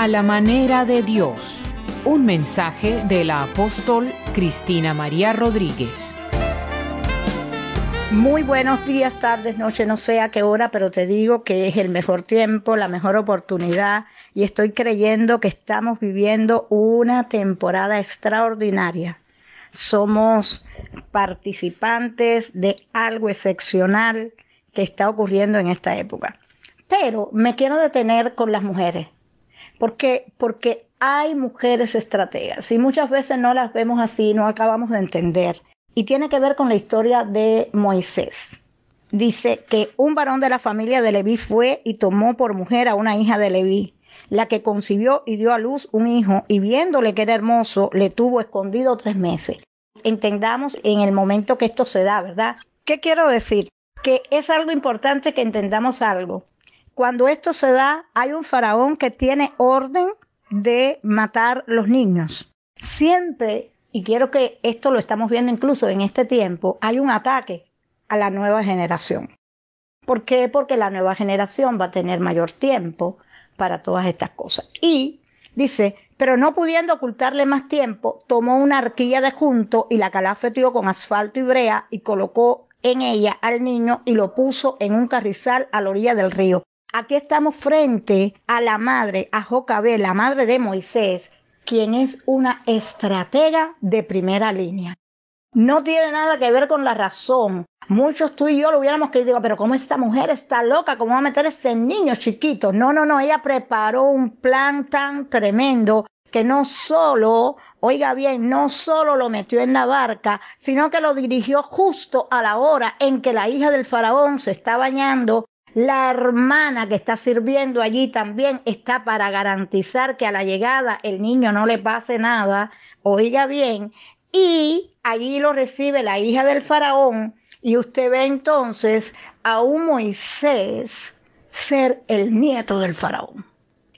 A la manera de Dios. Un mensaje de la apóstol Cristina María Rodríguez. Muy buenos días, tardes, noche, no sé a qué hora, pero te digo que es el mejor tiempo, la mejor oportunidad y estoy creyendo que estamos viviendo una temporada extraordinaria. Somos participantes de algo excepcional que está ocurriendo en esta época. Pero me quiero detener con las mujeres. ¿Por qué? Porque hay mujeres estrategas y muchas veces no las vemos así, no acabamos de entender y tiene que ver con la historia de Moisés. Dice que un varón de la familia de Leví fue y tomó por mujer a una hija de Leví, la que concibió y dio a luz un hijo, y viéndole que era hermoso, le tuvo escondido tres meses. Entendamos en el momento que esto se da, ¿verdad? ¿Qué quiero decir? Que es algo importante que entendamos algo. Cuando esto se da, hay un faraón que tiene orden de matar los niños. Siempre y quiero que esto lo estamos viendo incluso en este tiempo, hay un ataque a la nueva generación. ¿Por qué? Porque la nueva generación va a tener mayor tiempo para todas estas cosas. Y dice, pero no pudiendo ocultarle más tiempo, tomó una arquilla de junto y la calafeteó con asfalto y brea y colocó en ella al niño y lo puso en un carrizal a la orilla del río. Aquí estamos frente a la madre, a Jocabé, la madre de Moisés, quien es una estratega de primera línea. No tiene nada que ver con la razón. Muchos tú y yo lo hubiéramos querido, pero ¿cómo esta mujer está loca? ¿Cómo va a meter ese niño chiquito? No, no, no, ella preparó un plan tan tremendo que no solo, oiga bien, no solo lo metió en la barca, sino que lo dirigió justo a la hora en que la hija del faraón se está bañando la hermana que está sirviendo allí también está para garantizar que a la llegada el niño no le pase nada, oiga bien, y allí lo recibe la hija del faraón y usted ve entonces a un Moisés ser el nieto del faraón.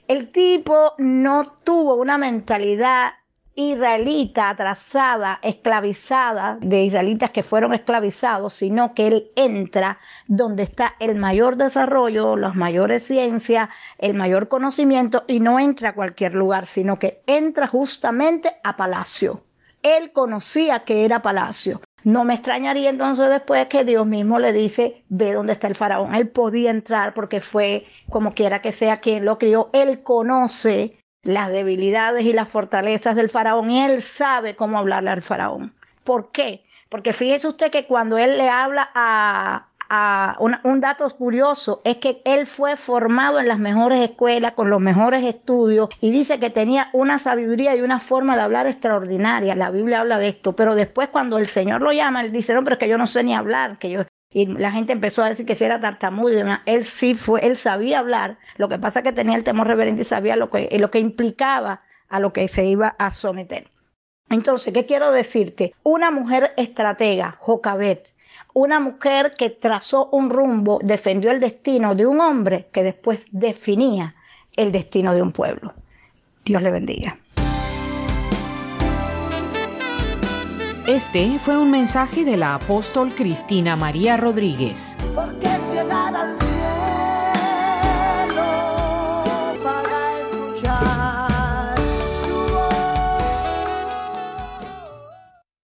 El tipo no tuvo una mentalidad israelita atrasada, esclavizada, de israelitas que fueron esclavizados, sino que él entra donde está el mayor desarrollo, las mayores ciencias, el mayor conocimiento y no entra a cualquier lugar, sino que entra justamente a palacio. Él conocía que era palacio. No me extrañaría entonces después que Dios mismo le dice, ve dónde está el faraón. Él podía entrar porque fue como quiera que sea quien lo crió. Él conoce las debilidades y las fortalezas del faraón y él sabe cómo hablarle al faraón. ¿Por qué? Porque fíjese usted que cuando él le habla a, a un, un, dato curioso es que él fue formado en las mejores escuelas, con los mejores estudios, y dice que tenía una sabiduría y una forma de hablar extraordinaria. La Biblia habla de esto, pero después cuando el Señor lo llama, él dice, no, pero es que yo no sé ni hablar, que yo, y la gente empezó a decir que si era tartamudo él sí fue, él sabía hablar, lo que pasa es que tenía el temor reverente y sabía lo que, lo que implicaba a lo que se iba a someter. Entonces, ¿qué quiero decirte? Una mujer estratega, Jocabet, una mujer que trazó un rumbo, defendió el destino de un hombre que después definía el destino de un pueblo. Dios le bendiga. Este fue un mensaje de la apóstol Cristina María Rodríguez.